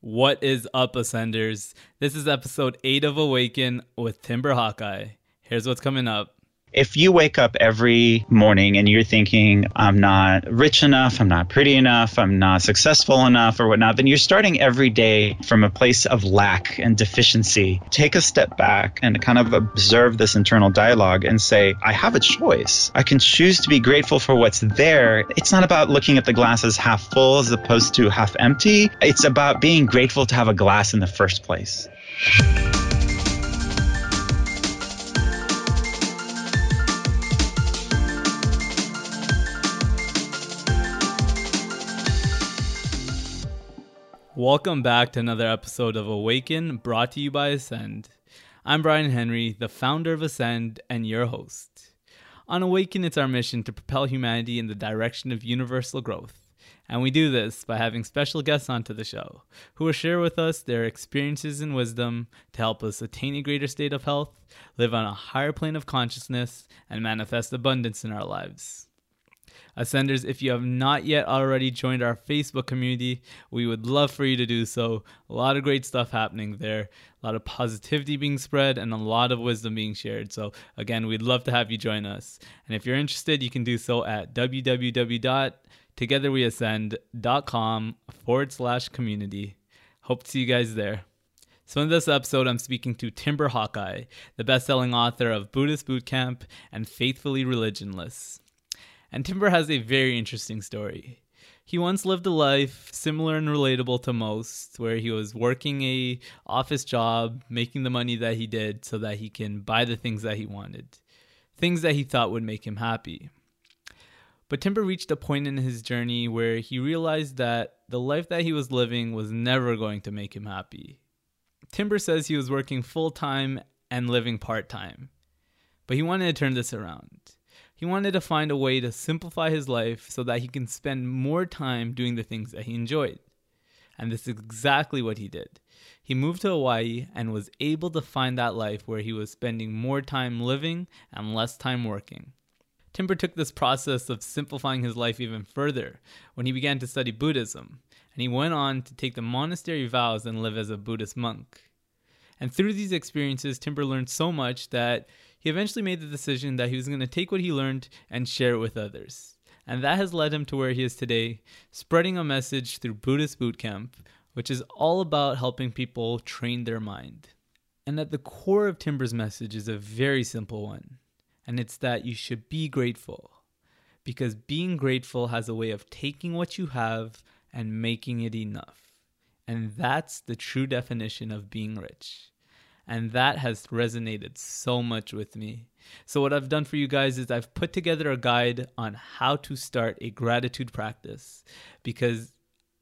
What is up, Ascenders? This is episode 8 of Awaken with Timber Hawkeye. Here's what's coming up. If you wake up every morning and you're thinking, I'm not rich enough, I'm not pretty enough, I'm not successful enough, or whatnot, then you're starting every day from a place of lack and deficiency. Take a step back and kind of observe this internal dialogue and say, I have a choice. I can choose to be grateful for what's there. It's not about looking at the glass as half full as opposed to half empty. It's about being grateful to have a glass in the first place. Welcome back to another episode of Awaken brought to you by Ascend. I'm Brian Henry, the founder of Ascend and your host. On Awaken, it's our mission to propel humanity in the direction of universal growth. And we do this by having special guests onto the show who will share with us their experiences and wisdom to help us attain a greater state of health, live on a higher plane of consciousness, and manifest abundance in our lives. Ascenders, if you have not yet already joined our Facebook community, we would love for you to do so. A lot of great stuff happening there, a lot of positivity being spread, and a lot of wisdom being shared. So, again, we'd love to have you join us. And if you're interested, you can do so at www.togetherweascend.com forward slash community. Hope to see you guys there. So, in this episode, I'm speaking to Timber Hawkeye, the best selling author of Buddhist Bootcamp and Faithfully Religionless. And Timber has a very interesting story. He once lived a life similar and relatable to most, where he was working a office job, making the money that he did so that he can buy the things that he wanted, things that he thought would make him happy. But Timber reached a point in his journey where he realized that the life that he was living was never going to make him happy. Timber says he was working full time and living part time, but he wanted to turn this around. He wanted to find a way to simplify his life so that he can spend more time doing the things that he enjoyed. And this is exactly what he did. He moved to Hawaii and was able to find that life where he was spending more time living and less time working. Timber took this process of simplifying his life even further when he began to study Buddhism, and he went on to take the monastery vows and live as a Buddhist monk. And through these experiences, Timber learned so much that he eventually made the decision that he was going to take what he learned and share it with others. And that has led him to where he is today, spreading a message through Buddhist Bootcamp, which is all about helping people train their mind. And at the core of Timber's message is a very simple one, and it's that you should be grateful. Because being grateful has a way of taking what you have and making it enough. And that's the true definition of being rich. And that has resonated so much with me. So, what I've done for you guys is I've put together a guide on how to start a gratitude practice because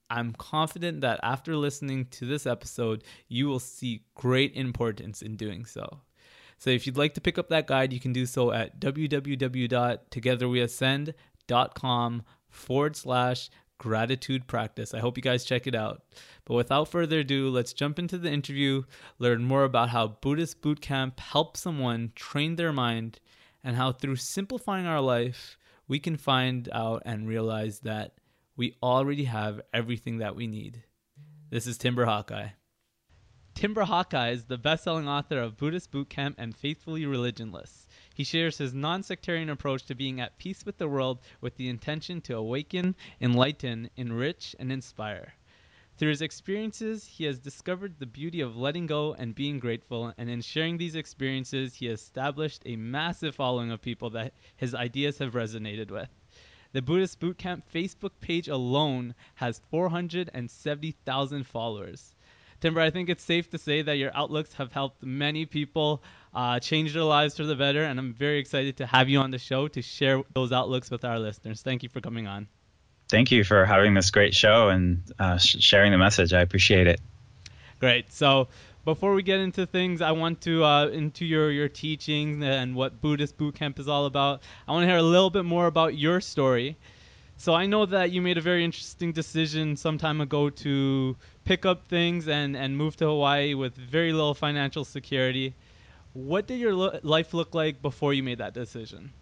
I'm confident that after listening to this episode, you will see great importance in doing so. So, if you'd like to pick up that guide, you can do so at www.togetherweascend.com forward slash gratitude practice. I hope you guys check it out. But without further ado, let's jump into the interview, learn more about how Buddhist Bootcamp helps someone train their mind, and how through simplifying our life, we can find out and realize that we already have everything that we need. This is Timber Hawkeye. Timber Hawkeye is the best selling author of Buddhist Bootcamp and Faithfully Religionless. He shares his non sectarian approach to being at peace with the world with the intention to awaken, enlighten, enrich, and inspire. Through his experiences, he has discovered the beauty of letting go and being grateful, and in sharing these experiences, he has established a massive following of people that his ideas have resonated with. The Buddhist Bootcamp Facebook page alone has 470,000 followers. Timber, I think it's safe to say that your outlooks have helped many people uh, change their lives for the better, and I'm very excited to have you on the show to share those outlooks with our listeners. Thank you for coming on thank you for having this great show and uh, sh- sharing the message. I appreciate it. Great. So before we get into things, I want to uh, into your your teachings and what Buddhist Boot Camp is all about. I want to hear a little bit more about your story. So I know that you made a very interesting decision some time ago to pick up things and and move to Hawaii with very little financial security. What did your lo- life look like before you made that decision?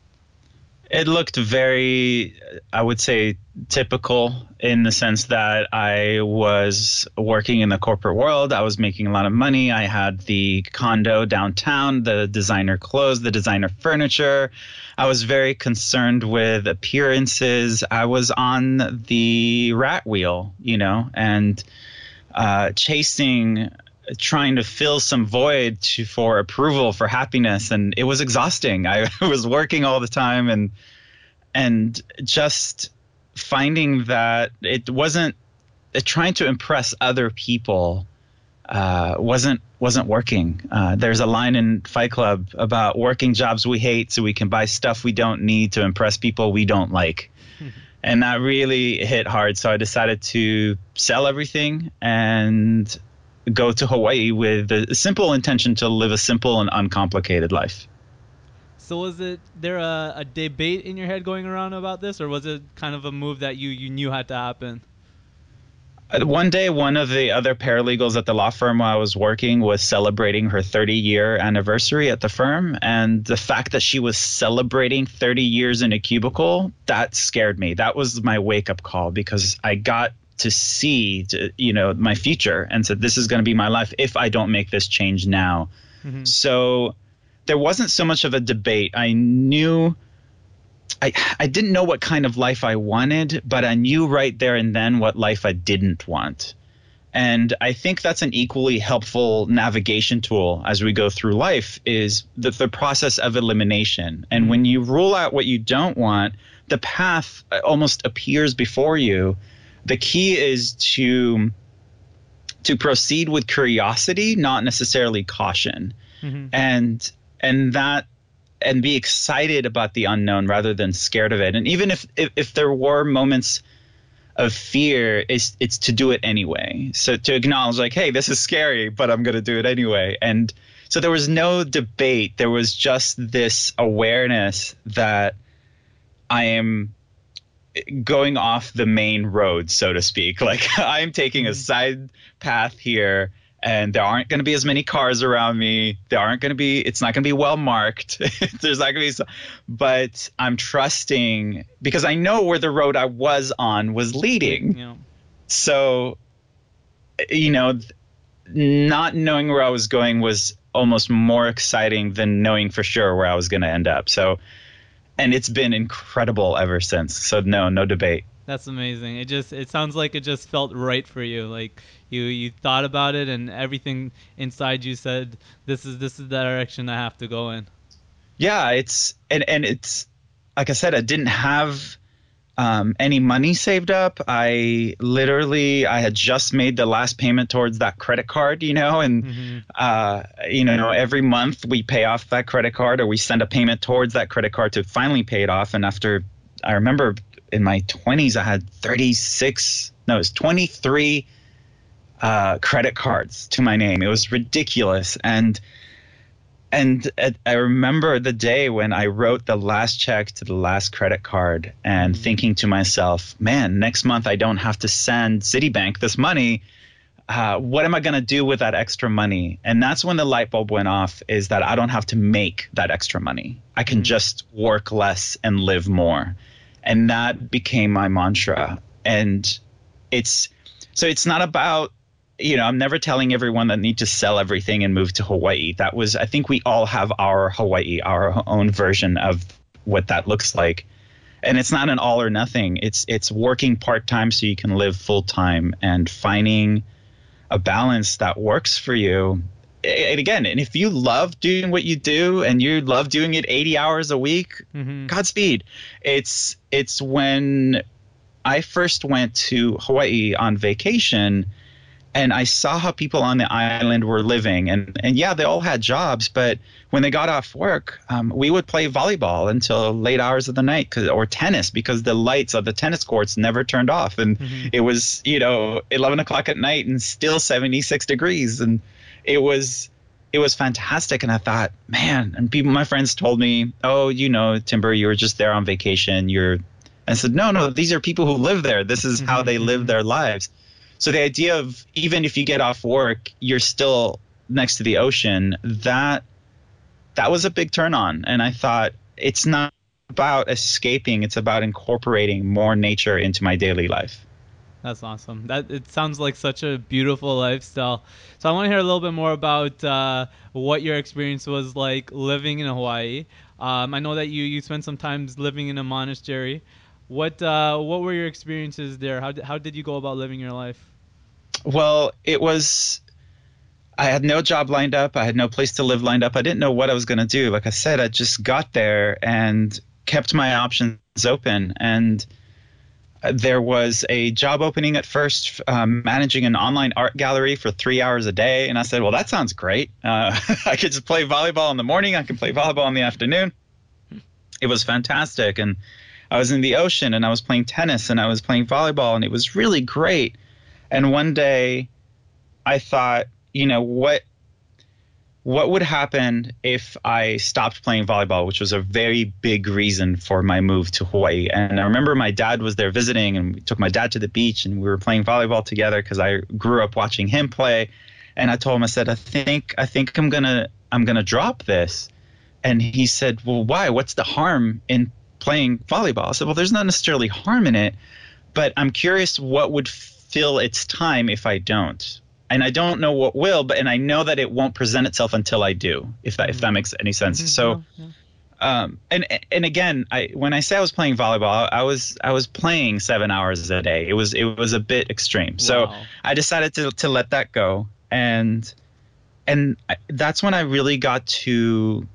It looked very, I would say, typical in the sense that I was working in the corporate world. I was making a lot of money. I had the condo downtown, the designer clothes, the designer furniture. I was very concerned with appearances. I was on the rat wheel, you know, and uh, chasing trying to fill some void to, for approval for happiness and it was exhausting i was working all the time and and just finding that it wasn't uh, trying to impress other people uh, wasn't wasn't working. Uh, there's a line in Fight Club about working jobs we hate so we can buy stuff we don't need to impress people we don't like. and that really hit hard. So I decided to sell everything and go to Hawaii with a simple intention to live a simple and uncomplicated life. So was it there a, a, debate in your head going around about this, or was it kind of a move that you you knew had to happen? Uh, one day, one of the other paralegals at the law firm where I was working was celebrating her 30 year anniversary at the firm. And the fact that she was celebrating 30 years in a cubicle, that scared me. That was my wake up call because I got to see, to, you know, my future and said, this is going to be my life if I don't make this change now. Mm-hmm. So there wasn't so much of a debate. I knew I I didn't know what kind of life I wanted, but I knew right there and then what life I didn't want. And I think that's an equally helpful navigation tool as we go through life is the, the process of elimination. And when you rule out what you don't want, the path almost appears before you. The key is to to proceed with curiosity, not necessarily caution. Mm-hmm. And and that and be excited about the unknown rather than scared of it. And even if if, if there were moments of fear, it's it's to do it anyway. So to acknowledge like, hey, this is scary, but I'm gonna do it anyway. And so there was no debate. There was just this awareness that I am going off the main road, so to speak. Like I'm taking a mm-hmm. side path here and there aren't going to be as many cars around me. There aren't going to be, it's not going to be well marked. There's not going to be, so, but I'm trusting because I know where the road I was on was leading. Yeah. So, you know, not knowing where I was going was almost more exciting than knowing for sure where I was going to end up. So, and it's been incredible ever since. So, no, no debate. That's amazing. It just it sounds like it just felt right for you. Like you you thought about it and everything inside you said this is this is the direction I have to go in. Yeah, it's and and it's like I said I didn't have um, any money saved up. I literally I had just made the last payment towards that credit card, you know, and mm-hmm. uh, you know every month we pay off that credit card or we send a payment towards that credit card to finally pay it off. And after I remember in my 20s, I had 36, no, it was 23 uh, credit cards to my name. It was ridiculous. And and I remember the day when I wrote the last check to the last credit card and mm-hmm. thinking to myself, man, next month I don't have to send Citibank this money. Uh, what am I going to do with that extra money? And that's when the light bulb went off is that I don't have to make that extra money. I can mm-hmm. just work less and live more and that became my mantra and it's so it's not about you know i'm never telling everyone that need to sell everything and move to hawaii that was i think we all have our hawaii our own version of what that looks like and it's not an all or nothing it's it's working part-time so you can live full-time and finding a balance that works for you and again, and if you love doing what you do and you love doing it 80 hours a week, mm-hmm. Godspeed. It's it's when I first went to Hawaii on vacation and I saw how people on the island were living. And and yeah, they all had jobs, but when they got off work, um, we would play volleyball until late hours of the night or tennis because the lights of the tennis courts never turned off. And mm-hmm. it was you know 11 o'clock at night and still 76 degrees. And it was it was fantastic. And i thought man and people my friends told me oh you know timber you were just there on vacation. You're i said no no these are people who live there. This is how they live mm-hmm. their lives so the idea of even if you get off work you're still next to the ocean that that was a big turn on and i thought it's not about escaping. It's about incorporating more nature into my daily life. That's awesome. That it sounds like such a beautiful lifestyle. So I want to hear a little bit more about uh, what your experience was like living in Hawaii. Um, I know that you you spent some time living in a monastery. What uh, what were your experiences there? How did, how did you go about living your life? Well, it was. I had no job lined up. I had no place to live lined up. I didn't know what I was going to do. Like I said, I just got there and kept my options open. And there was a job opening at first, um, managing an online art gallery for three hours a day. And I said, well, that sounds great. Uh, I could just play volleyball in the morning. I can play volleyball in the afternoon. It was fantastic. And I was in the ocean and I was playing tennis and I was playing volleyball and it was really great. And one day I thought, you know, what what would happen if I stopped playing volleyball, which was a very big reason for my move to Hawaii. And I remember my dad was there visiting, and we took my dad to the beach, and we were playing volleyball together because I grew up watching him play. And I told him, I said, I think, I think I'm gonna, I'm gonna drop this. And he said, Well, why? What's the harm in playing volleyball. I said, well, there's not necessarily harm in it, but I'm curious what would fill its time if I don't. And I don't know what will, but and I know that it won't present itself until I do, if that if that makes any sense. Mm-hmm. So um, and and again, I when I say I was playing volleyball, I was I was playing seven hours a day. It was it was a bit extreme. So. I decided to to let that go, and and that's when I really got to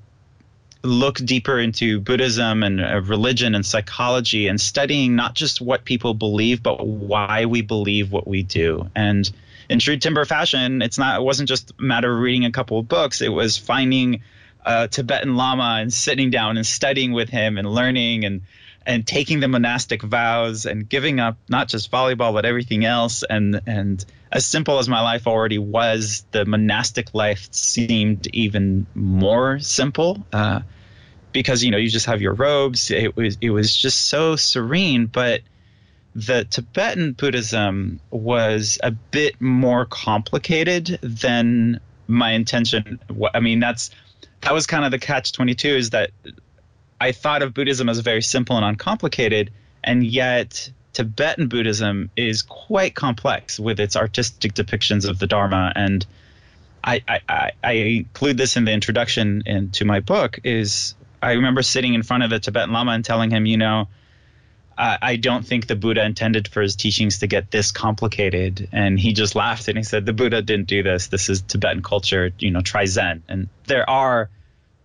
look deeper into Buddhism and uh, religion and psychology and studying not just what people believe, but why we believe what we do. And in true timber fashion, it's not it wasn't just a matter of reading a couple of books. It was finding a Tibetan Lama and sitting down and studying with him and learning and and taking the monastic vows and giving up not just volleyball but everything else and and as simple as my life already was, the monastic life seemed even more simple. Uh, because you know you just have your robes. It was it was just so serene, but the Tibetan Buddhism was a bit more complicated than my intention. I mean, that's that was kind of the catch twenty two is that I thought of Buddhism as very simple and uncomplicated, and yet Tibetan Buddhism is quite complex with its artistic depictions of the Dharma. And I, I, I include this in the introduction into my book. Is I remember sitting in front of a Tibetan Lama and telling him, you know, I, I don't think the Buddha intended for his teachings to get this complicated. And he just laughed and he said, the Buddha didn't do this. This is Tibetan culture. You know, try Zen. And there are,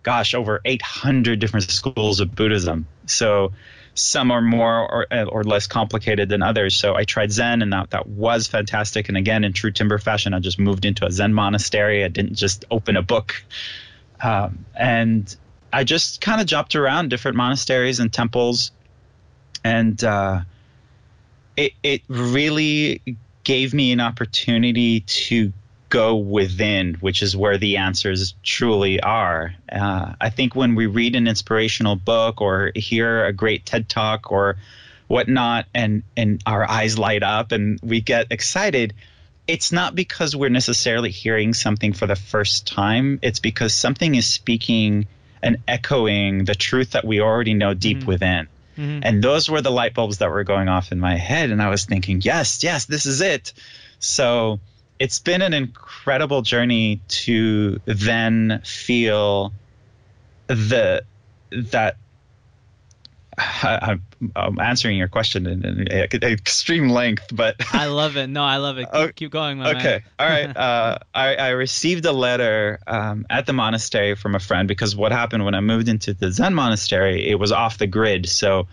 gosh, over 800 different schools of Buddhism. So some are more or, or less complicated than others. So I tried Zen, and that, that was fantastic. And again, in true timber fashion, I just moved into a Zen monastery. I didn't just open a book. Um, and I just kind of jumped around different monasteries and temples. And uh, it, it really gave me an opportunity to go within, which is where the answers truly are. Uh, I think when we read an inspirational book or hear a great TED talk or whatnot, and and our eyes light up and we get excited, it's not because we're necessarily hearing something for the first time. It's because something is speaking and echoing the truth that we already know deep mm-hmm. within. Mm-hmm. And those were the light bulbs that were going off in my head, and I was thinking, yes, yes, this is it. So it's been an incredible journey to then feel the that I, am answering your question in, in, extreme length, but I love it. No, I love it. Keep, keep going, okay. Man. Okay all right. Uh, I, I, received a letter um, at the monastery from a friend because what happened when I moved into the Zen monastery, it was off the grid. So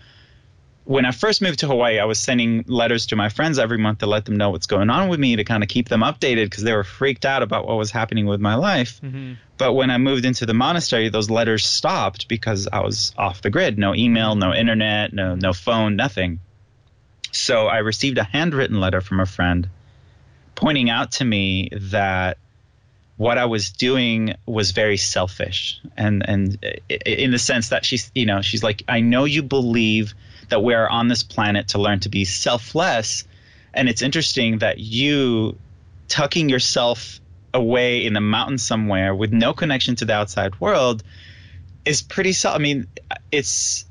when I first moved to Hawaii, I was sending letters to my friends every month to let them know what's going on with me, to kind of keep them updated because they were freaked out about what was happening with my life. Mm-hmm. But when I moved into the monastery, those letters stopped because I was off the grid no email, no internet, no, no phone, nothing. So I received a handwritten letter from a friend pointing out to me that what I was doing was very selfish, and and in the sense that she's you know she's like I know you believe that we are on this planet to learn to be selfless. And it's interesting that you tucking yourself away in the mountain somewhere with no connection to the outside world is pretty self. I mean, it's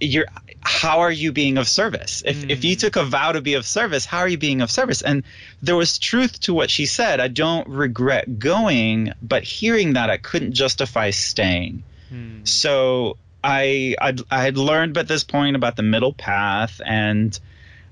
you're how are you being of service? If mm. if you took a vow to be of service how are you being of service? And there was truth to what she said. I don't regret going but hearing that i couldn't justify staying. Mm. so I, I i had learned at this point about the middle path and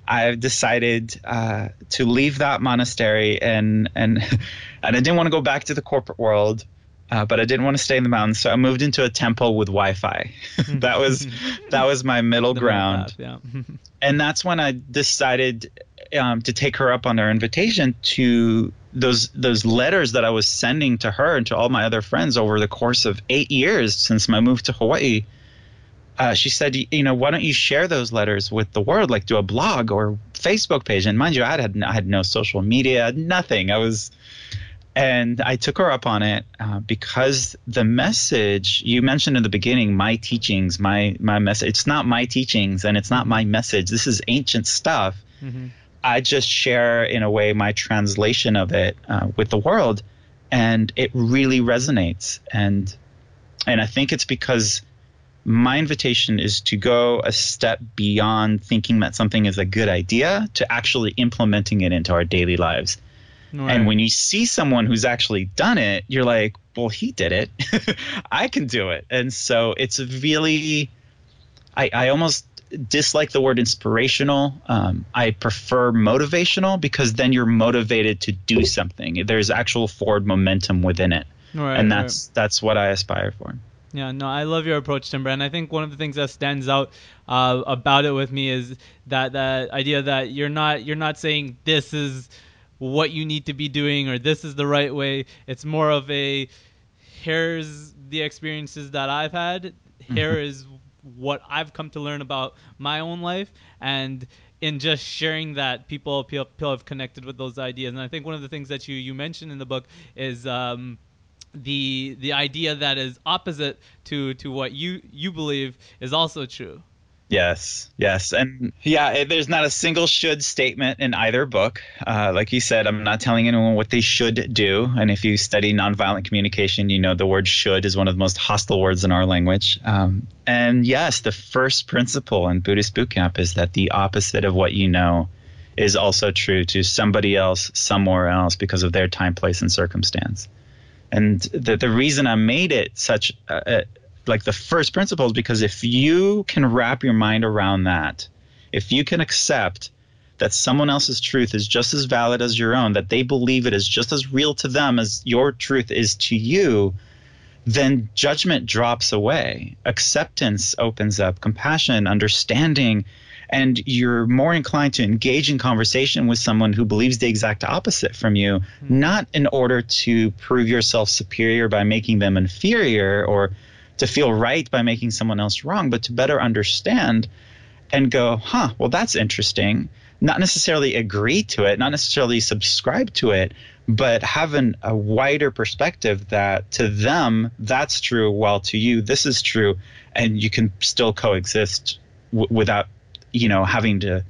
I decided uh, to leave that monastery and and and I didn't want to go back to the corporate world uh, but I didn't want to stay in the mountains, so I moved into a temple with Wi-Fi. that was that was my middle the ground, yeah. and that's when I decided um, to take her up on her invitation to those those letters that I was sending to her and to all my other friends over the course of eight years since my move to Hawaii. Uh, she said, you know, why don't you share those letters with the world, like do a blog or Facebook page? And mind you, I had I had no social media, nothing. I was and I took her up on it uh, because the message you mentioned in the beginning, my teachings, my my message. It's not my teachings and it's not my message. This is ancient stuff. Mm-hmm. I just share in a way my translation of it uh, with the world, and it really resonates. And and I think it's because my invitation is to go a step beyond thinking that something is a good idea to actually implementing it into our daily lives. Right. And when you see someone who's actually done it, you're like, well, he did it. I can do it. And so it's really, I, I almost dislike the word inspirational. Um, I prefer motivational because then you're motivated to do something. There's actual forward momentum within it. Right, and that's right. that's what I aspire for. Yeah, no, I love your approach, Timber, and I think one of the things that stands out uh, about it with me is that that idea that you're not you're not saying this is what you need to be doing or this is the right way. It's more of a here's the experiences that I've had. Here mm-hmm. what I've come to learn about my own life and in just sharing that people, people have connected with those ideas and I think one of the things that you you mentioned in the book is um, the the idea that is opposite to to what you you believe is also true Yes, yes, and yeah, there's not a single should statement in either book. Uh, like you said, I'm not telling anyone what they should do. And if you study nonviolent communication, you know the word "should" is one of the most hostile words in our language. Um, and yes, the first principle in Buddhist bootcamp is that the opposite of what you know is also true to somebody else somewhere else because of their time, place, and circumstance. And the the reason I made it such a, like the first principles because if you can wrap your mind around that, if you can accept that someone else's truth is just as valid as your own, that they believe it is just as real to them as your truth is to you, then judgment drops away. Acceptance opens up, compassion, understanding, and you're more inclined to engage in conversation with someone who believes the exact opposite from you, mm-hmm. not in order to prove yourself superior by making them inferior or to feel right by making someone else wrong, but to better understand and go, huh, well, that's interesting. Not necessarily agree to it, not necessarily subscribe to it, but have an, a wider perspective that to them that's true, while to you this is true, and you can still coexist w- without, you know, having to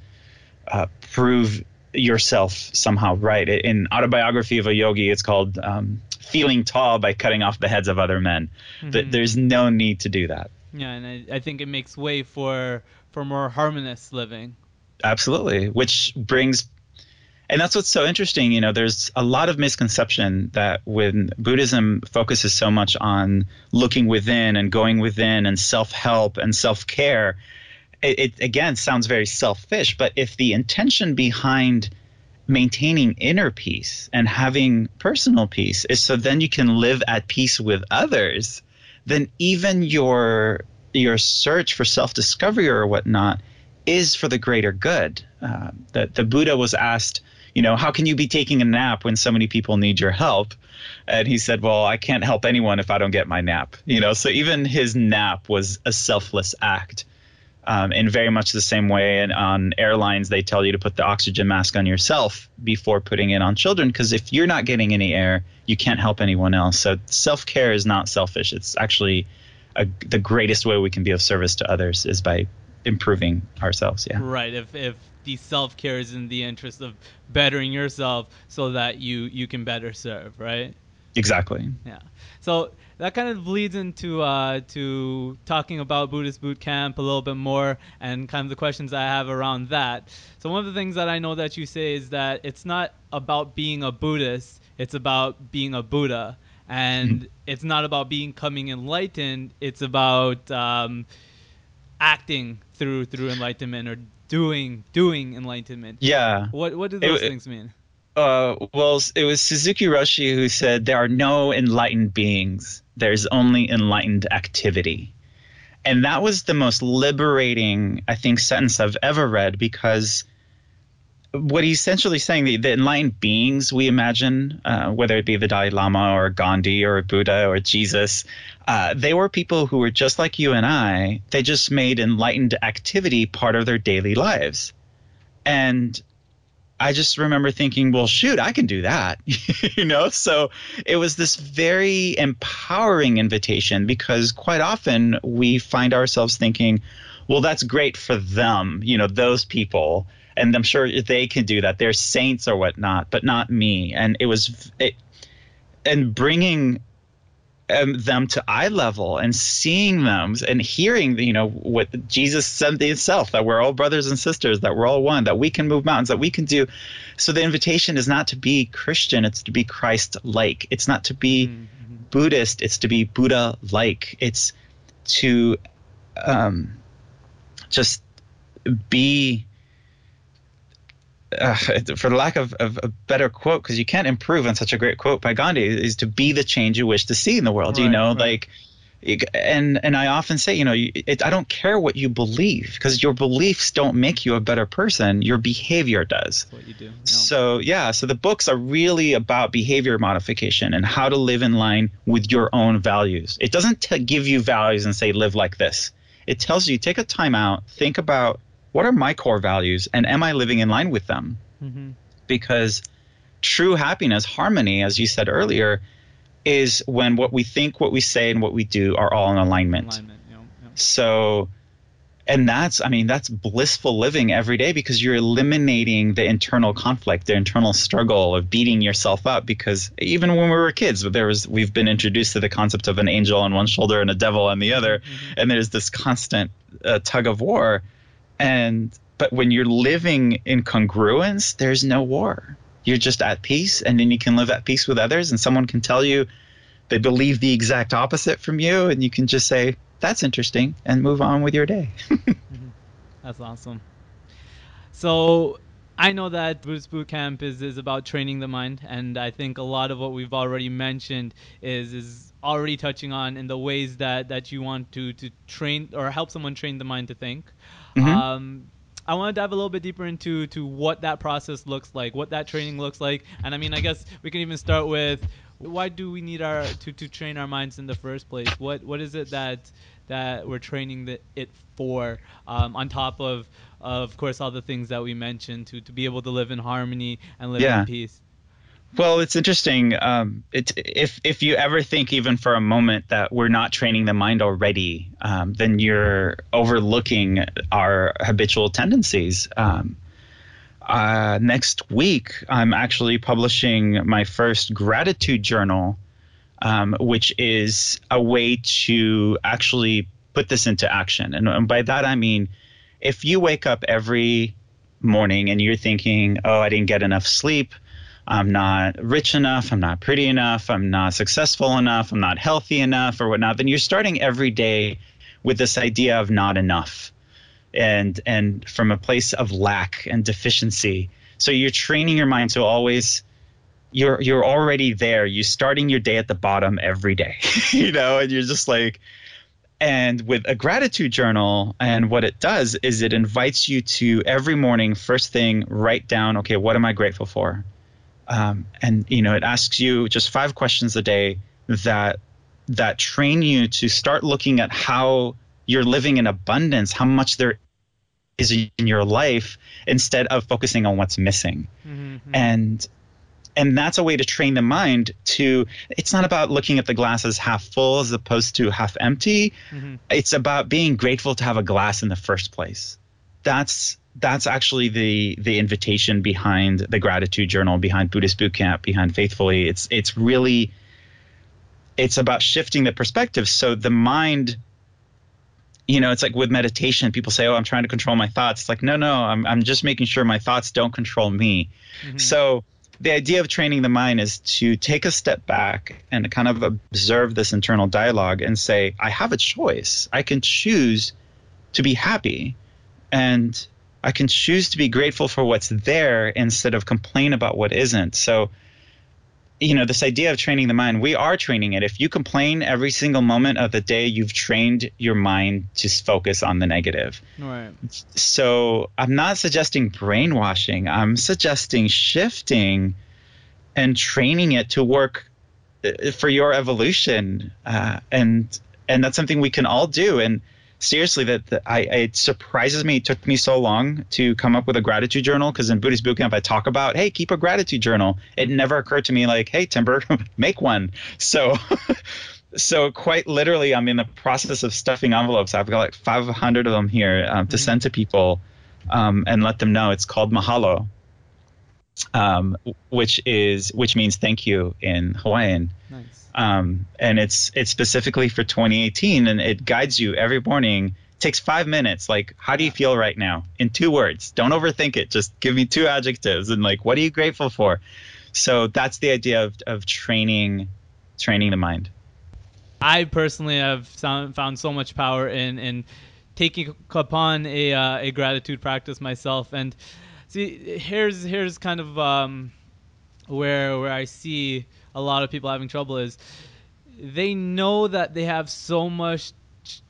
uh, prove yourself somehow right. In autobiography of a yogi, it's called um, feeling tall by cutting off the heads of other men. Mm-hmm. But there's no need to do that. Yeah, and I, I think it makes way for for more harmonious living. Absolutely, which brings and that's what's so interesting you know there's a lot of misconception that when buddhism focuses so much on looking within and going within and self-help and self-care it, it, again sounds very selfish but if the intention behind maintaining inner peace and having personal peace is so then you can live at peace with others, then even your your search for self discovery or whatnot is for the greater good. Uh, the, the Buddha was asked, you know, how can you be taking a nap when so many people need your help? And he said, well, I can't help anyone if I don't get my nap. You know, so even his nap was a selfless act um, in very much the same way. And on airlines, they tell you to put the oxygen mask on yourself before putting it on children, because if you're not getting any air, you can't help anyone else. So self care is not selfish. It's actually a, the greatest way we can be of service to others is by improving ourselves. Yeah. Right. If if the self care is in the interest of bettering yourself, so that you you can better serve. Right. Exactly. Yeah. So that kind of leads into uh, to talking about Buddhist boot camp a little bit more and kind of the questions I have around that. So one of the things that I know that you say is that it's not about being a Buddhist, it's about being a Buddha, and mm-hmm. it's not about becoming enlightened. It's about um, acting through through enlightenment or doing doing enlightenment. Yeah. What what do those it, things mean? Uh, well, it was Suzuki Roshi who said there are no enlightened beings. There's only enlightened activity. And that was the most liberating, I think, sentence I've ever read because what he's essentially saying, the, the enlightened beings we imagine, uh, whether it be the Dalai Lama or Gandhi or Buddha or Jesus, uh, they were people who were just like you and I. They just made enlightened activity part of their daily lives. And I just remember thinking, well, shoot, I can do that. you know? So it was this very empowering invitation because quite often we find ourselves thinking, well, that's great for them, you know, those people. And I'm sure they can do that. They're saints or whatnot, but not me. And it was, it, and bringing um, them to eye level and seeing them and hearing, you know, what Jesus said himself that we're all brothers and sisters, that we're all one, that we can move mountains, that we can do. So the invitation is not to be Christian, it's to be Christ like. It's not to be mm-hmm. Buddhist, it's to be Buddha like. It's to um, just be uh, for the lack of, of a better quote, because you can't improve on such a great quote by Gandhi, is to be the change you wish to see in the world. Right, you know, right. like, and and I often say, you know, it, I don't care what you believe because your beliefs don't make you a better person. Your behavior does. That's what you do. No. So yeah, so the books are really about behavior modification and how to live in line with your own values. It doesn't t- give you values and say live like this. It tells you take a time out, think about what are my core values and am I living in line with them? Mm-hmm. Because true happiness, harmony, as you said earlier, is when what we think, what we say, and what we do are all in alignment. alignment So, and that's, I mean, that's blissful living every day because you're eliminating the internal conflict, the internal struggle of beating yourself up. Because even when we were kids, there was, we've been introduced to the concept of an angel on one shoulder and a devil on the other, mm-hmm. and there's this constant uh, tug of war and but when you're living in congruence, there's no war. You're just at peace, and then you can live at peace with others. And someone can tell you they believe the exact opposite from you, and you can just say, "That's interesting," and move on with your day. Mm-hmm. That's awesome. So I know that Buddhist Boot Camp is, is about training the mind, and I think a lot of what we've already mentioned is is already touching on in the ways that, that you want to, to train or help someone train the mind to think. Mm-hmm. Um, I want to dive a little bit deeper into to what that process looks like, what that training looks like, and I mean, I guess we can even start with why do we need our to, to train our minds in the first place? What what is it that that we're training the, it for? Um, on top of of course all the things that we mentioned to to be able to live in harmony and live yeah. in peace. Well, it's interesting. Um, it, if if you ever think even for a moment that we're not training the mind already, um, then you're overlooking our habitual tendencies. Um, uh, next week, I'm actually publishing my first gratitude journal, um, which is a way to actually put this into action. And, and by that I mean, if you wake up every morning and you're thinking, "Oh, I didn't get enough sleep." I'm not rich enough, I'm not pretty enough, I'm not successful enough, I'm not healthy enough, or whatnot, then you're starting every day with this idea of not enough and and from a place of lack and deficiency. So you're training your mind to always you're you're already there. You're starting your day at the bottom every day. you know, and you're just like and with a gratitude journal and what it does is it invites you to every morning first thing write down okay what am i grateful for um, and you know it asks you just five questions a day that that train you to start looking at how you're living in abundance, how much there is in your life, instead of focusing on what's missing. Mm-hmm. And and that's a way to train the mind to it's not about looking at the glass as half full as opposed to half empty mm-hmm. it's about being grateful to have a glass in the first place that's that's actually the the invitation behind the gratitude journal, behind Buddhist Boot Camp, behind Faithfully. It's it's really it's about shifting the perspective. So the mind, you know, it's like with meditation, people say, "Oh, I'm trying to control my thoughts." It's like, no, no, I'm I'm just making sure my thoughts don't control me. Mm-hmm. So the idea of training the mind is to take a step back and kind of observe this internal dialogue and say, I have a choice. I can choose to be happy and I can choose to be grateful for what's there instead of complain about what isn't. So you know this idea of training the mind we are training it. If you complain every single moment of the day you've trained your mind to focus on the negative. Right. So i'm not suggesting brainwashing. I'm suggesting shifting and training it to work uh, for your evolution uh, and and that's something we can all do. And seriously that, that I, it surprises me. It took me so long to come up with a gratitude journal because in Buddhist bootcamp I talk about hey keep a gratitude journal. It never occurred to me like hey Timber make one. So so quite literally I'm in the process of stuffing envelopes. I've got like 500 of them here um, to mm-hmm. send to people um, and let them know. It's called mahalo um, which is which means thank you in Hawaiian nice um, and it's it's specifically for 2018, and it guides you every morning. takes five minutes. Like, how do you feel right now? In two words. Don't overthink it. Just give me two adjectives, and like, what are you grateful for? So that's the idea of of training training the mind. I personally have found, found so much power in in taking upon a uh, a gratitude practice myself, and see, here's here's kind of um, where where I see a lot of people having trouble is they know that they have so much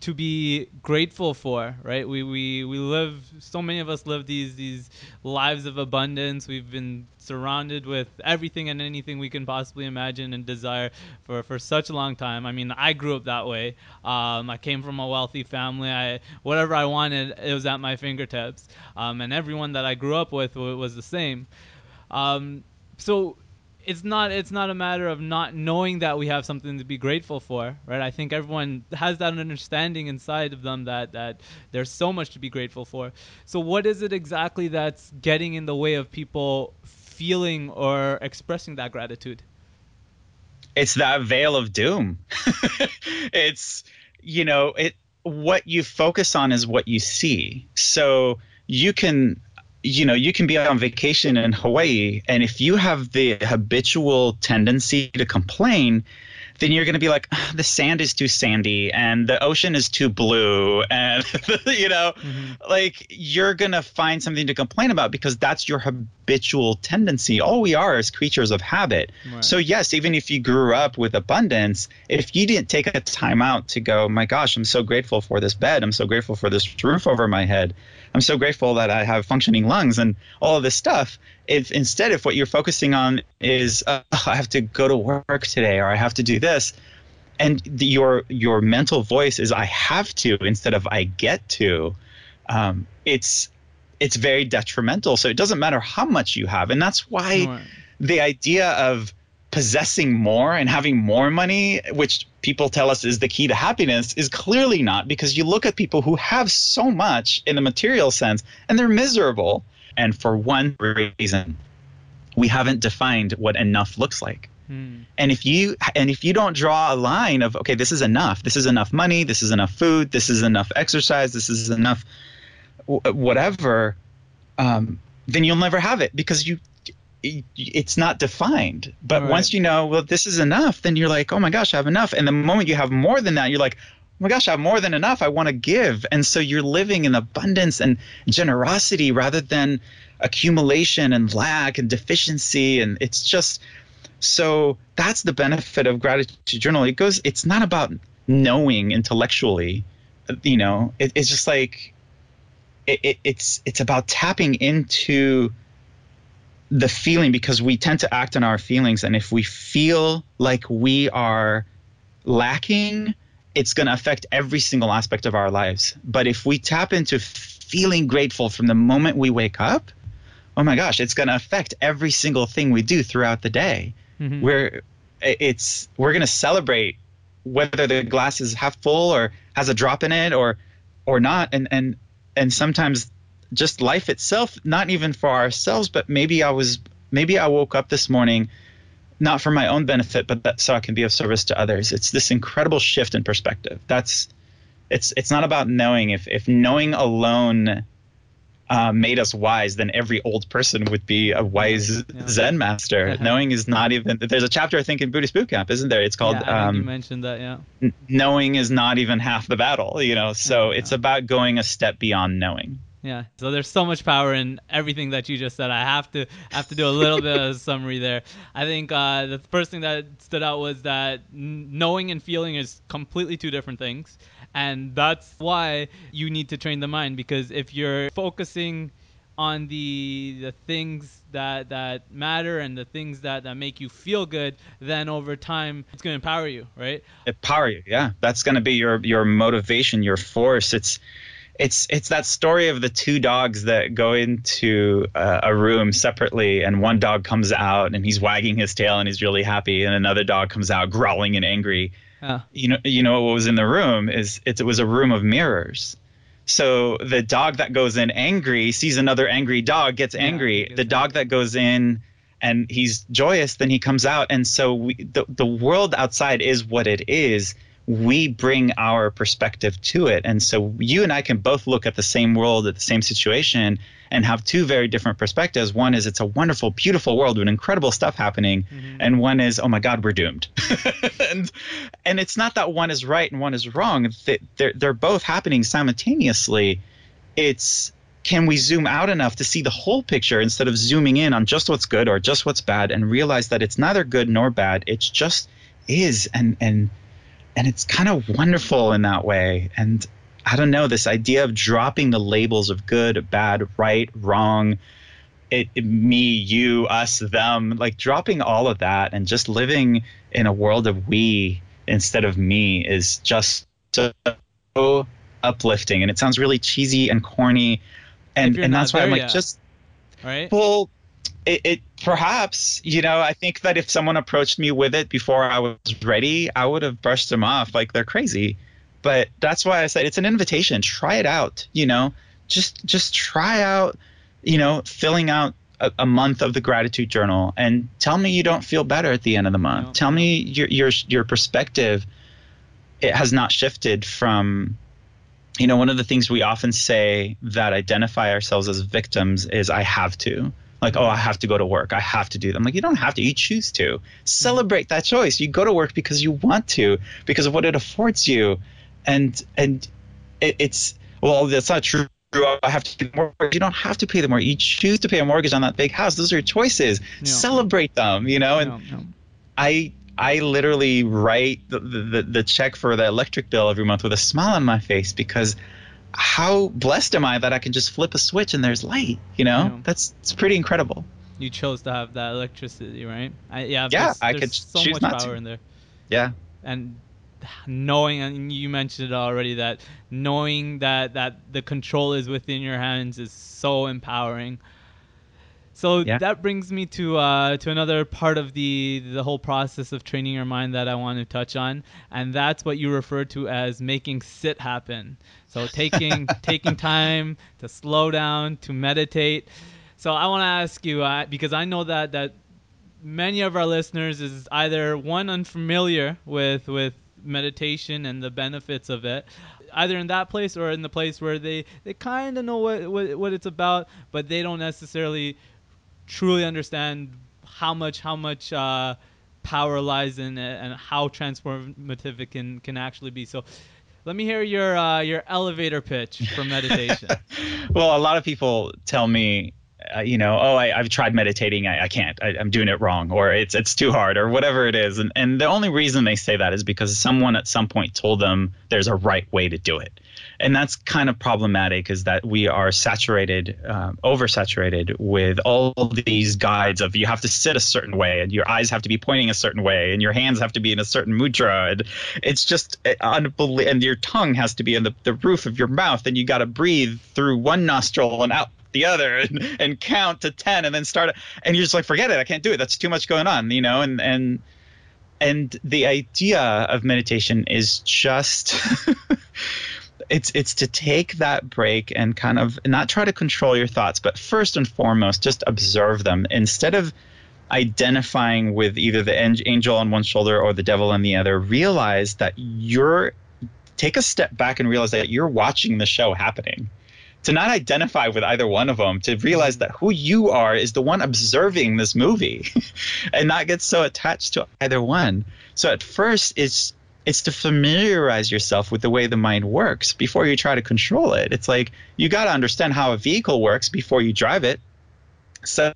to be grateful for right? We, we we live so many of us live these these lives of abundance. We've been surrounded with everything and anything we can possibly imagine and desire for for such a long time. I mean i grew up that way. Um, i came from a wealthy family. I whatever i wanted it was at my fingertips. Um, and everyone that i grew up with was the same. Um, so it's not it's not a matter of not knowing that we have something to be grateful for right? I think everyone has that understanding inside of them that that there's so much to be grateful for. So what is it exactly that's getting in the way of people feeling or expressing that gratitude? It's that veil of doom. It's you know it what you focus on is what you see. So you can you know, you can be on vacation in Hawaii, and if you have the habitual tendency to complain, then you're going to be like, the sand is too sandy and the ocean is too blue. And, you know, mm-hmm. like you're going to find something to complain about because that's your habitual tendency. All we are is creatures of habit. Right. So, yes, even if you grew up with abundance, if you didn't take a time out to go, my gosh, I'm so grateful for this bed, I'm so grateful for this roof over my head I'm so grateful that I have functioning lungs and all of this stuff. If instead, if what you're focusing on is uh, I have to go to work today or I have to do this, and the, your your mental voice is I have to instead of I get to, um, it's it's very detrimental. So it doesn't matter how much you have, and that's why right. the idea of possessing more and having more money, which people tell us is the key to happiness, is clearly not because you look at people who have so much in the material sense and they're miserable. And for one reason, we haven't defined what enough looks like. Hmm. And if you and if you don't draw a line of okay, this is enough. This is enough money. This is enough food. This is enough exercise. This is enough whatever. Um, then you'll never have it because you it's not defined. But right. once you know, well, this is enough, then you're like, oh my gosh, I have enough. And the moment you have more than that, you're like, oh my gosh, I have more than enough. I want to give. And so you're living in abundance and generosity rather than accumulation and lack and deficiency. And it's just so that's the benefit of gratitude journal. It goes, it's not about knowing intellectually, you know, it, it's just like, it, it, it's it's about tapping into the feeling because we tend to act on our feelings and if we feel like we are lacking it's going to affect every single aspect of our lives but if we tap into feeling grateful from the moment we wake up oh my gosh it's going to affect every single thing we do throughout the day mm-hmm. where it's we're going to celebrate whether the glass is half full or has a drop in it or or not and and and sometimes just life itself, not even for ourselves, but maybe I was maybe I woke up this morning not for my own benefit, but that, so I can be of service to others. It's this incredible shift in perspective. That's it's it's not about knowing. If if knowing alone uh, made us wise, then every old person would be a wise yeah. Zen master. Uh-huh. Knowing is not even. There's a chapter I think in Buddhist Boot Camp, isn't there? It's called. Yeah, um, you mentioned that. Yeah. N- knowing is not even half the battle. You know, so it's about going a step beyond knowing. Yeah. So there's so much power in everything that you just said. I have to have to do a little bit of a summary there. I think uh, the first thing that stood out was that knowing and feeling is completely two different things, and that's why you need to train the mind because if you're focusing on the the things that that matter and the things that that make you feel good then over time it's going to empower you right empower you yeah that's going to be your your motivation your force it's it's it's that story of the two dogs that go into uh, a room separately and one dog comes out and he's wagging his tail and he's really happy and another dog comes out growling and angry. You know you know what was in the room is it, it was a room of mirrors. So the dog that goes in angry sees another angry dog gets angry. yeah, the dog that goes in and he's joyous then he comes out. And so we, the, the world outside is what it is we bring our perspective to it. And so you and I can both look at the same world, at the same situation, and have two very different perspectives. One is it's a wonderful, beautiful world with incredible stuff happening, mm-hmm. and one is oh my God, we're doomed. and and it's not that one is right and one is wrong. They're they're both happening simultaneously. It's can we zoom out enough to see the whole picture instead of zooming in on just what's good or just what's bad and realize that it's neither good nor bad. It's just is and and and it's kind of wonderful in that way. And I don't know this idea of dropping the labels of good, bad, right, wrong, it, it, me, you, us, them, like dropping all of that and just living in a world of we instead of me is just so uplifting. And it sounds really cheesy and corny, and and that's why I'm like yet. just right. It, it, perhaps you know i think that if someone approached me with it before i was ready i would have brushed them off like they're crazy. But that's why i said it's an invitation. Try it out you know? Just just try out you know filling out a, a month of the gratitude journal and tell me you don't feel better at the end of the month. No. tell me your your your perspective it has not shifted from you know one of the things we often say that identify ourselves as victims is i have to like, oh, I have to go to work. I have to do them. Like, you don't have to. You choose to. Celebrate that choice. You go to work because you want to, because of what it affords you. And and it, it's well, that's not true. I have to pay the mortgage. You don't have to pay the mortgage. You choose to pay a mortgage on that big house. Those are your choices. Celebrate them, you know. And I I literally write the, the the check for the electric bill every month with a smile on my face because how blessed am I that I can just flip a switch and there's light? You know, yeah. that's it's pretty incredible. You chose to have that electricity, right? I, yeah, yeah. There's, I could so choose much not power to. in there. Yeah. And knowing, and you mentioned it already, that knowing that that the control is within your hands is so empowering. So yeah. that brings me to uh, to another part of the the whole process of training your mind that I want to touch on, and that's what you refer to as making sit happen. So taking taking time to slow down, to meditate. So I want to ask you uh, because I know that that many of our listeners is either one unfamiliar with with meditation and the benefits of it either in that place or in the place where they, they kind of know what, what, what it's about, but they don't necessarily truly understand how much how much uh, power lies in it and how transformative it can can actually be. So. Let me hear your uh, your elevator pitch for meditation. well, a lot of people tell me uh, you know, oh, I, have tried meditating, I, I can't, I, am doing it wrong, or it's it's too hard, or whatever it is. And and the only reason they say that is because someone at some point told them there's a right way to do it and that's kind of problematic is that we are saturated uh, oversaturated with all these guides of you have to sit a certain way and your eyes have to be pointing a certain way and your hands have to be in a certain mudra and it's just uh, unbelievable and your tongue has to be in the, the roof of your mouth and you got to breathe through one nostril and out the other and, and count to 10 and then start and you're just like forget it i can't do it that's too much going on you know and and and the idea of meditation is just it's it's to take that break and kind of not try to control your thoughts, but first and foremost, just observe them instead of identifying with either the angel on one shoulder or the devil on the other, realize that you're take a step back and realize that you're watching the show happening. To not identify with either one of them, to realize that who you are is the one observing this movie and not get so attached to either one. So at first it's it's to familiarize yourself with the way the mind works before you try to control it. It's like you got to understand how a vehicle works before you drive it. So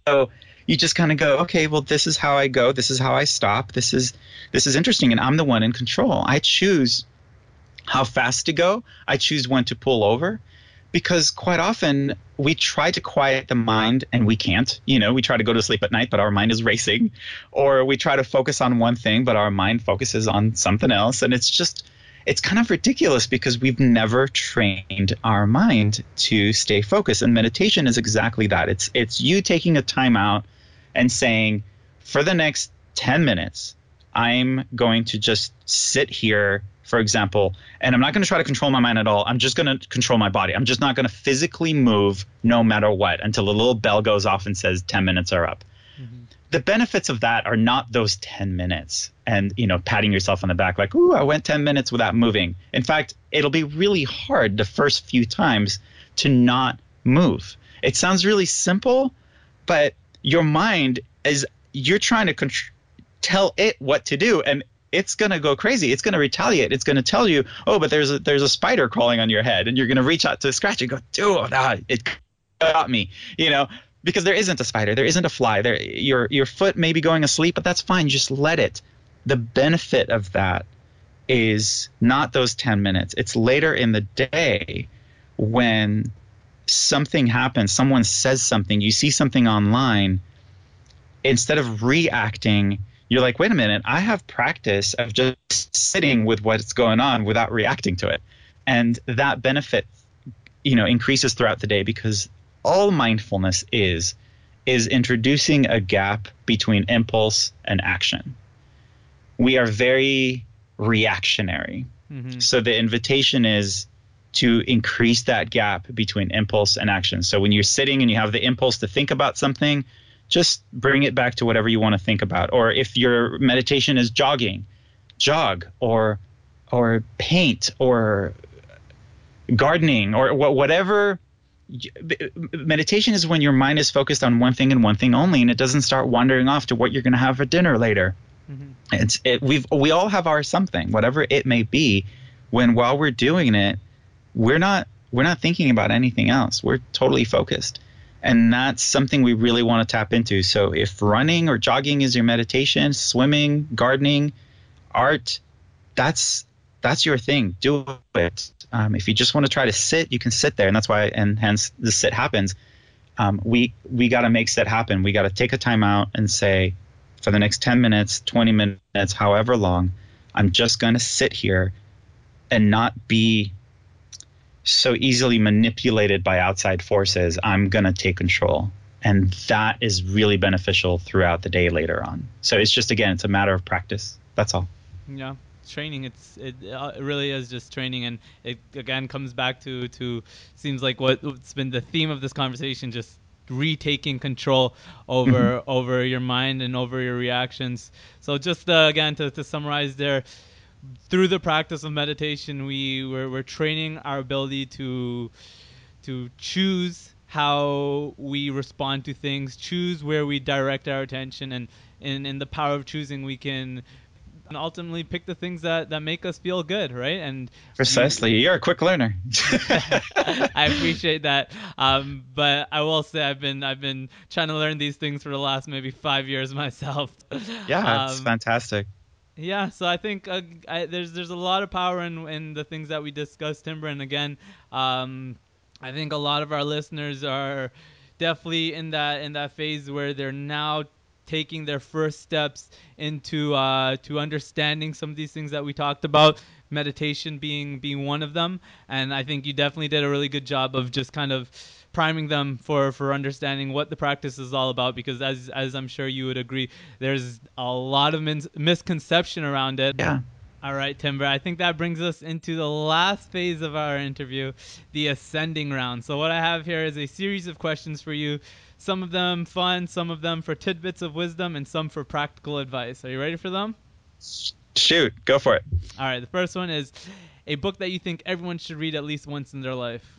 you just kind of go, okay, well this is how I go, this is how I stop. This is this is interesting and I'm the one in control. I choose how fast to go. I choose when to pull over because quite often we try to quiet the mind and we can't. You know, we try to go to sleep at night, but our mind is racing, or we try to focus on one thing, but our mind focuses on something else. And it's just, it's kind of ridiculous because we've never trained our mind to stay focused. And meditation is exactly that. It's it's you taking a time out and saying, for the next 10 minutes, I'm going to just sit here for example, and I'm not going to try to control my mind at all. I'm just going to control my body. I'm just not going to physically move no matter what until the little bell goes off and says 10 minutes are up. Mm-hmm. The benefits of that are not those 10 minutes and, you know, patting yourself on the back like, "Ooh, I went 10 minutes without moving." In fact, it'll be really hard the first few times to not move. It sounds really simple, but your mind is you're trying to control tell it what to do and it's going to go crazy. It's going to retaliate. It's going to tell you, oh, but there's a there's a spider crawling on your head, and you're going to reach out to scratch and go, dude, ah, it got me, you know, because there isn't a spider, there isn't a fly. There, your your foot may be going asleep, but that's fine. Just let it. The benefit of that is not those 10 minutes. It's later in the day when something happens, someone says something, you see something online, instead of reacting you're like, wait a minute, I have practice of just sitting with what's going on without reacting to it. And that benefit, you know, increases throughout the day because all mindfulness is is introducing a gap between impulse and action. We are very reactionary. Mm-hmm. So the invitation is to increase that gap between impulse and action. So when you're sitting and you have the impulse to think about something, just bring it back to whatever you want to think about. Or if your meditation is jogging, jog or or paint or gardening or whatever meditation is when your mind is focused on one thing and one thing only and it doesn't start wandering off to what you're going to have for dinner later mm-hmm. it's it, we've we all have our something whatever it may be when while we're doing it we're not we're not thinking about anything else we're totally focused and that's something we really want to tap into. So if running or jogging is your meditation, swimming, gardening, art, that's that's your thing. Do it. Um, if you just want to try to sit, you can sit there, and that's why, and hence the sit happens. Um, we we got to make sit happen. We got to take a time out and say, for the next 10 minutes, 20 minutes, however long, I'm just going to sit here and not be so easily manipulated by outside forces, I'm going to take control. And that is really beneficial throughout the day later on. So it's just, again, it's a matter of practice. That's all. Yeah. Training, it's it, uh, it really is just training, and it again comes back to to seems like what, what's been the theme of this conversation, just retaking control over mm-hmm. over your mind and over your reactions. So just uh, again to, to summarize there, through the practice of meditation, we we're, we're training our ability to to choose how we respond to things, choose where we direct our attention, and in in the power of choosing, we can and ultimately pick the things that, that make us feel good, right? And precisely, you, are a quick learner. I appreciate that, um, but I will say I've been I've been trying to learn these things for the last maybe five years myself. Yeah, um, it's fantastic. Yeah, so I think uh, I, there's there's a lot of power in in the things that we discussed, Timber. And again, um, I think a lot of our listeners are definitely in that in that phase where they're now taking their first steps into uh, to understanding some of these things that we talked about meditation being being one of them and i think you definitely did a really good job of just kind of priming them for for understanding what the practice is all about because as as I'm sure you would agree there's a lot of min- misconception around it. Yeah. All right, Timber. I think that brings us into the last phase of our interview, the ascending round. So what I have here is a series of questions for you. Some of them fun, some of them for tidbits of wisdom, and some for practical advice. Are you ready for them? Shoot, go for it. All right. The first one is a book that you think everyone should read at least once in their life.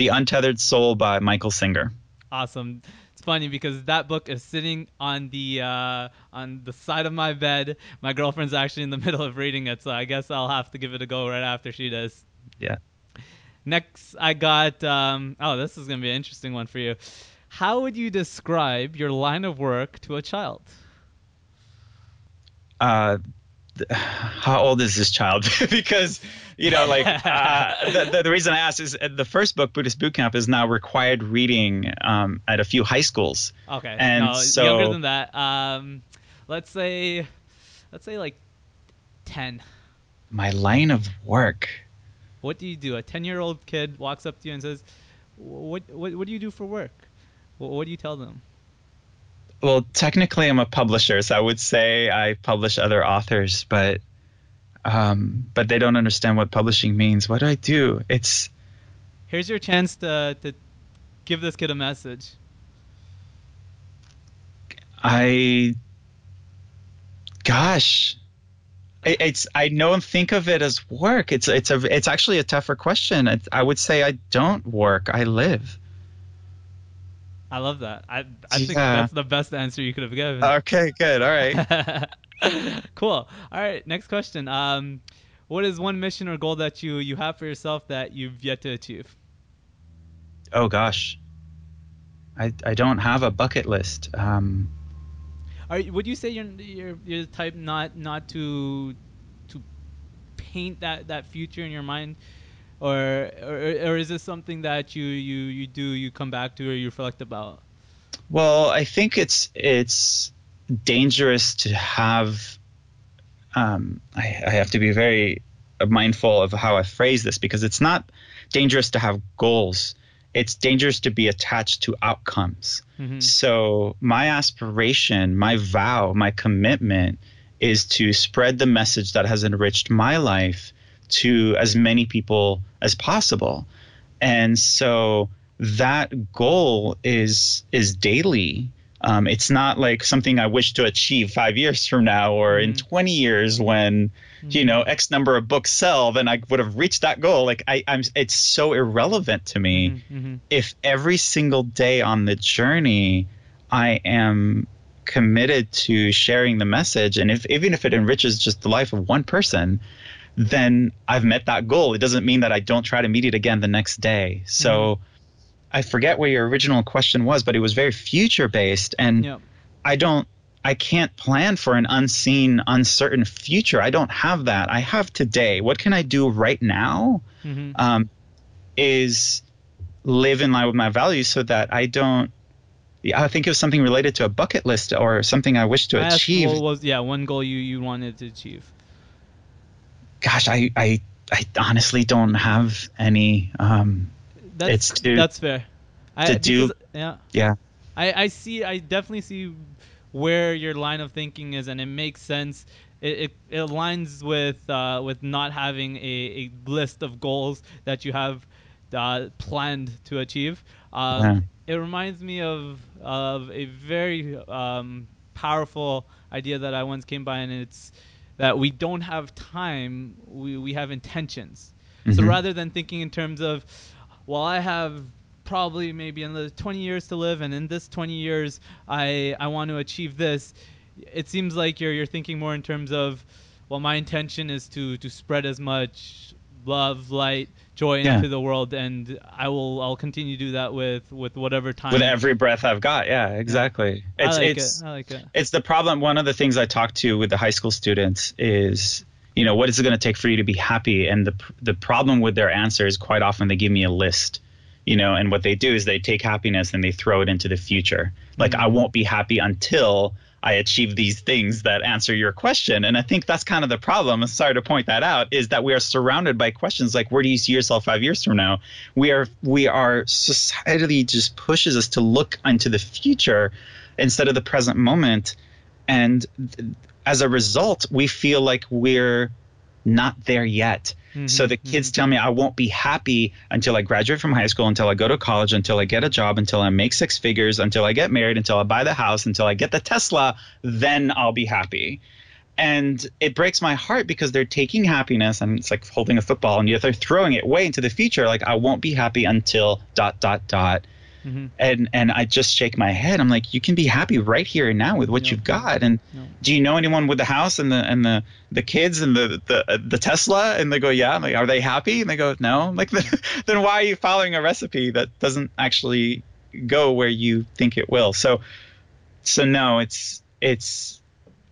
The Untethered Soul by Michael Singer. Awesome. It's funny because that book is sitting on the uh, on the side of my bed. My girlfriend's actually in the middle of reading it, so I guess I'll have to give it a go right after she does. Yeah. Next, I got. Um, oh, this is gonna be an interesting one for you. How would you describe your line of work to a child? Uh, how old is this child? because you know, like uh, the, the, the reason I asked is uh, the first book, Buddhist Boot Camp, is now required reading um, at a few high schools. Okay, And no, so- younger than that. Um, let's say, let's say like ten. My line of work. What do you do? A ten-year-old kid walks up to you and says, "What what what do you do for work? What, what do you tell them?" Well, technically, I'm a publisher, so I would say I publish other authors, but um, but they don't understand what publishing means. What do I do? It's Here's your chance to to give this kid a message. I, gosh, it, it's I don't think of it as work. It's it's a it's actually a tougher question. It's, I would say I don't work. I live. I love that. I I think that's the best answer you could have given. Okay, good. All right. cool. All right, next question. Um, what is one mission or goal that you you have for yourself that you've yet to achieve? oh gosh, I I don't have a bucket list. Um, Are would you say you're you're you're the type not not to to paint that that future in your mind, or or, or is this something that you you you do you come back to or you reflect about? Well, I think it's it's dangerous to have. Um, I, I have to be very mindful of how I phrase this because it's not dangerous to have goals. It's dangerous to be attached to outcomes. Mhm. So my aspiration, my vow, my commitment is to spread the message that has enriched my life to as many people as possible. And so that goal is is daily. Um, it's not like something I wish to achieve five years from now or in Mhm. 20 years when you know X number of books sell, then I would have reached that goal. Like I, I'm, it's so irrelevant to me Mhm, mhm. if every single day on the journey I am committed to sharing the message and if even if it enriches just the life of one person then I've met that goal it doesn't mean that I don't try to meet it again the next day so I forget where your original question was but it was very future based and Yep. I don't I can't plan for an unseen uncertain future I don't have that I have today what can I do right now Mhm. um, is live in line with my values so that I don't. Yeah, I think it was something related to a bucket list or something I wish to achieve. what was yeah one goal you you wanted to achieve. Gosh, I, I, I honestly don't have any. Um, That's It's to- that's fair. I, to do- because- yeah. yeah, I, I see I definitely see where your line of thinking is and it makes sense. It, it, it aligns with uh, with not having a, a list of goals that you have uh, planned to achieve. Um, Yeah. It reminds me of of a very um, powerful idea that I once came by, and it's that we don't have time, we, we have intentions. So Mhm. rather than thinking in terms of, well, I have probably maybe another 20 years to live, and in this 20 years, I I want to achieve this. It seems like you're you're thinking more in terms of, well, my intention is to to spread as much love, light, joy Yeah. into the world, and I will I'll continue to do that with with whatever time. with every breath I've got. Yeah, exactly. I It's like it's it. I like it. it's the problem. One of the things I talk to with the high school students is, you know, what is it going to take for you to be happy? And the the problem with their answer is quite often they give me a list, you know, and what they do is they take happiness and they throw it into the future. Like mm. I won't be happy until I achieve these things that answer your question. And I think that's kind of the problem. Sorry to point that out is that we are surrounded by questions like where do you see yourself 5 years from now? We are we are society just pushes us to look into the future instead of the present moment and th- as a result we feel like we're not there yet Mm-hmm, so the kids mm-hmm. tell me I won't be happy until I graduate from high school, until I go to college, until I get a job, until I make six figures, until I get married, until I buy the house, until I get the Tesla, then I'll be happy. And it breaks my heart because they're taking happiness and it's like holding a football and yet they're throwing it way into the future. Like I won't be happy until dot dot dot. Mm-hmm. And and I just shake my head. I'm like, you can be happy right here and now with what no, you've got. And no. do you know anyone with the house and the and the the kids and the the the Tesla? And they go, yeah. I'm like, are they happy? And they go, no. I'm like, then why are you following a recipe that doesn't actually go where you think it will? So so no, it's it's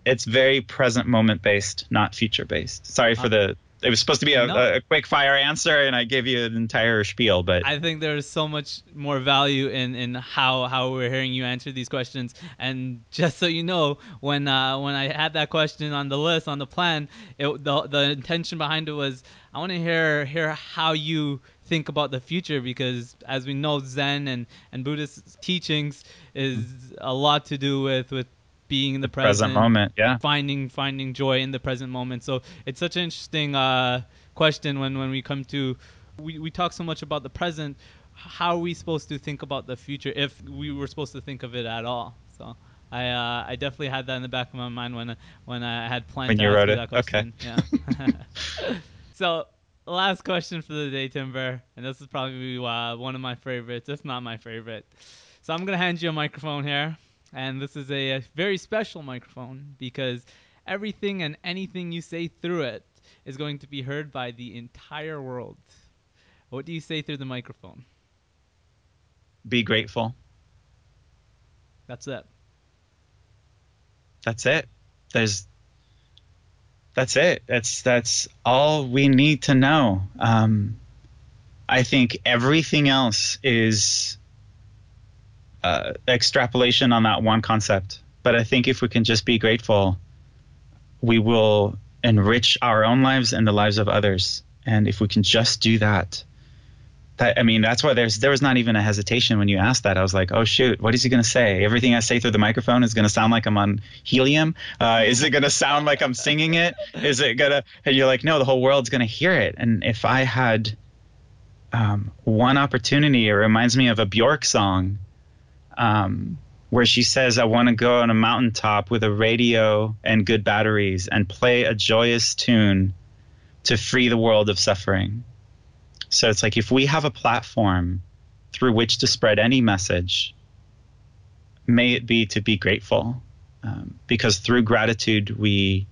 it's very present moment based, not future based. Sorry for the it was supposed to be a, no. a, quick fire answer and I gave you an entire spiel, but I think there's so much more value in, in how, how we're hearing you answer these questions. And just so you know, when uh, when I had that question on the list on the plan, it, the the intention behind it was I want to hear hear how you think about the future because as we know Zen and, and Buddhist teachings is a lot to do with with being in the, the present, present, moment, yeah, finding finding joy in the present moment. So it's such an interesting uh, question when when we come to we we talk so much about the present. How are we supposed to think about the future if we were supposed to think of it at all? So. I uh, I definitely had that in the back of my mind when when I had planned when you wrote it. Okay. Yeah. so last question for the day, Timber, and this is probably uh, one of my favorites, if not my favorite. So I'm gonna hand you a microphone here. And this is a, a very special microphone because everything and anything you say through it is going to be heard by the entire world. What do you say through the microphone? Be grateful. That's it. That's it. There's that's it. That's that's all we need to know. Um, I think everything else is uh, extrapolation on that one concept. But I think if we can just be grateful, we will enrich our own lives and the lives of others. And if we can just do that, that I mean, that's why there's there was not even a hesitation when you asked that. I was like, oh shoot, what is he going to say? Everything I say through the microphone is going to sound like I'm on helium. Uh, is it going to sound like I'm singing it? Is it gonna? And you're like, no, the whole world's going to hear it. And if I had um, one opportunity, it reminds me of a Bjork song um, where she says, I want to go on a mountaintop with a radio and good batteries and play a joyous tune to free the world of suffering. So it's like if we have a platform through which to spread any message, may it be to be grateful. Um, because through gratitude, we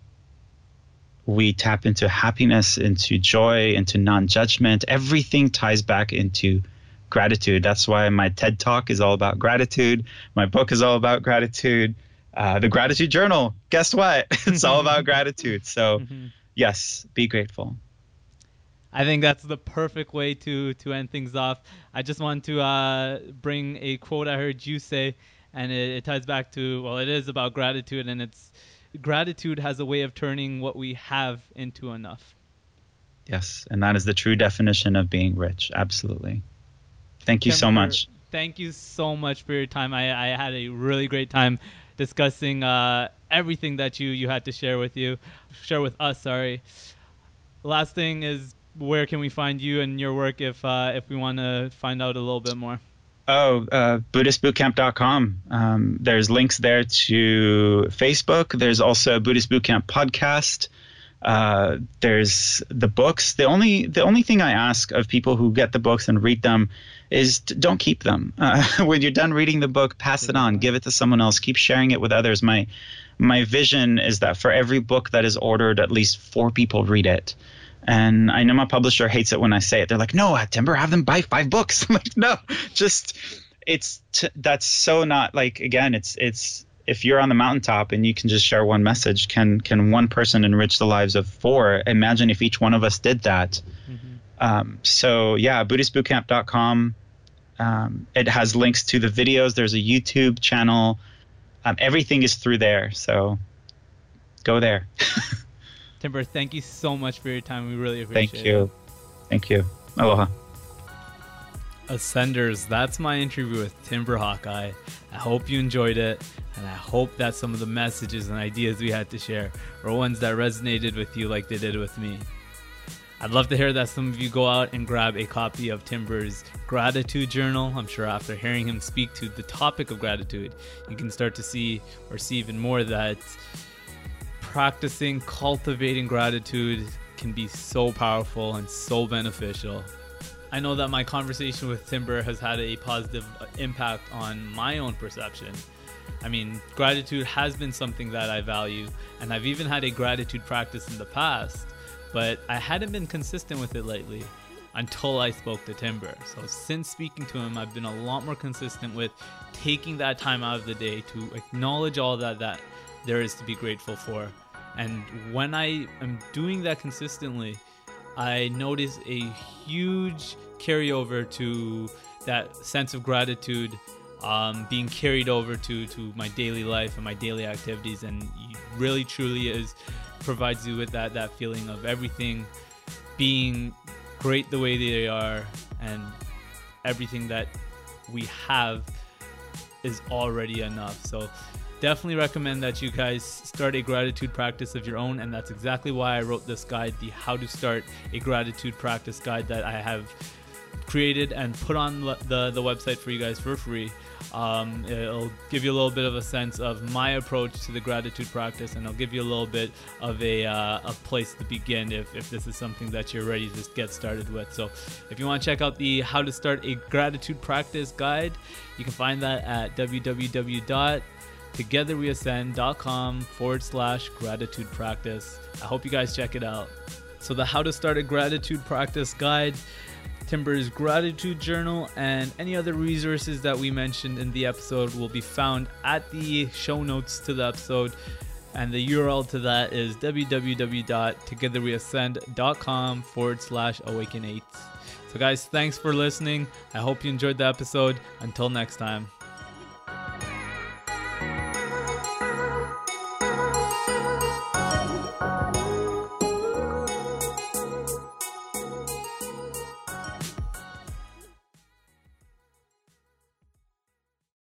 we tap into happiness, into joy, into non judgment. Everything ties back into gratitude. That's why my TED talk is all about gratitude. My book is all about gratitude. Uh, the gratitude journal, guess what? it's all about gratitude. So, mm-hmm. yes, be grateful. I think that's the perfect way to to end things off. I just want to uh, bring a quote I heard you say, and it, it ties back to well, it is about gratitude, and it's gratitude has a way of turning what we have into enough. Yes, and that is the true definition of being rich. Absolutely. Thank you so much. Thank you so much for your time. I, I had a really great time discussing uh, everything that you, you had to share with you, share with us. Sorry. Last thing is, where can we find you and your work if uh, if we want to find out a little bit more? Oh, uh, BuddhistBootcamp.com. Um, there's links there to Facebook. There's also Buddhist Bootcamp podcast. Uh, there's the books. The only the only thing I ask of people who get the books and read them is don't keep them. Uh, when you're done reading the book, pass it on, give it to someone else, keep sharing it with others. My my vision is that for every book that is ordered, at least four people read it. And I know my publisher hates it when I say it. They're like, "No, Timber, have them buy five books." I'm like, "No, just it's t- that's so not like again, it's it's if you're on the mountaintop and you can just share one message, can can one person enrich the lives of four? Imagine if each one of us did that. Um, so yeah, BuddhistBootcamp.com. Um, it has links to the videos. There's a YouTube channel. Um, everything is through there. So go there. Timber, thank you so much for your time. We really appreciate it. Thank you. It. Thank you. Aloha. Ascenders, that's my interview with Timber Hawkeye. I hope you enjoyed it, and I hope that some of the messages and ideas we had to share were ones that resonated with you like they did with me. I'd love to hear that some of you go out and grab a copy of Timber's gratitude journal. I'm sure after hearing him speak to the topic of gratitude, you can start to see or see even more that practicing, cultivating gratitude can be so powerful and so beneficial. I know that my conversation with Timber has had a positive impact on my own perception. I mean, gratitude has been something that I value, and I've even had a gratitude practice in the past but I hadn't been consistent with it lately until I spoke to Timber. So since speaking to him, I've been a lot more consistent with taking that time out of the day to acknowledge all that that there is to be grateful for. And when I am doing that consistently, I notice a huge carryover to that sense of gratitude um, being carried over to to my daily life and my daily activities, and really truly is provides you with that that feeling of everything being great the way they are and everything that we have is already enough. So definitely recommend that you guys start a gratitude practice of your own and that's exactly why I wrote this guide, the how to start a gratitude practice guide that I have created and put on the the website for you guys for free. Um, it'll give you a little bit of a sense of my approach to the gratitude practice, and it'll give you a little bit of a, uh, a place to begin if, if this is something that you're ready to get started with. So, if you want to check out the How to Start a Gratitude Practice guide, you can find that at www.togetherweascend.com forward slash gratitude practice. I hope you guys check it out. So, the How to Start a Gratitude Practice guide Timber's gratitude journal, and any other resources that we mentioned in the episode will be found at the show notes to the episode. And the URL to that is www.togetherweascend.com forward slash awaken8. So, guys, thanks for listening. I hope you enjoyed the episode. Until next time.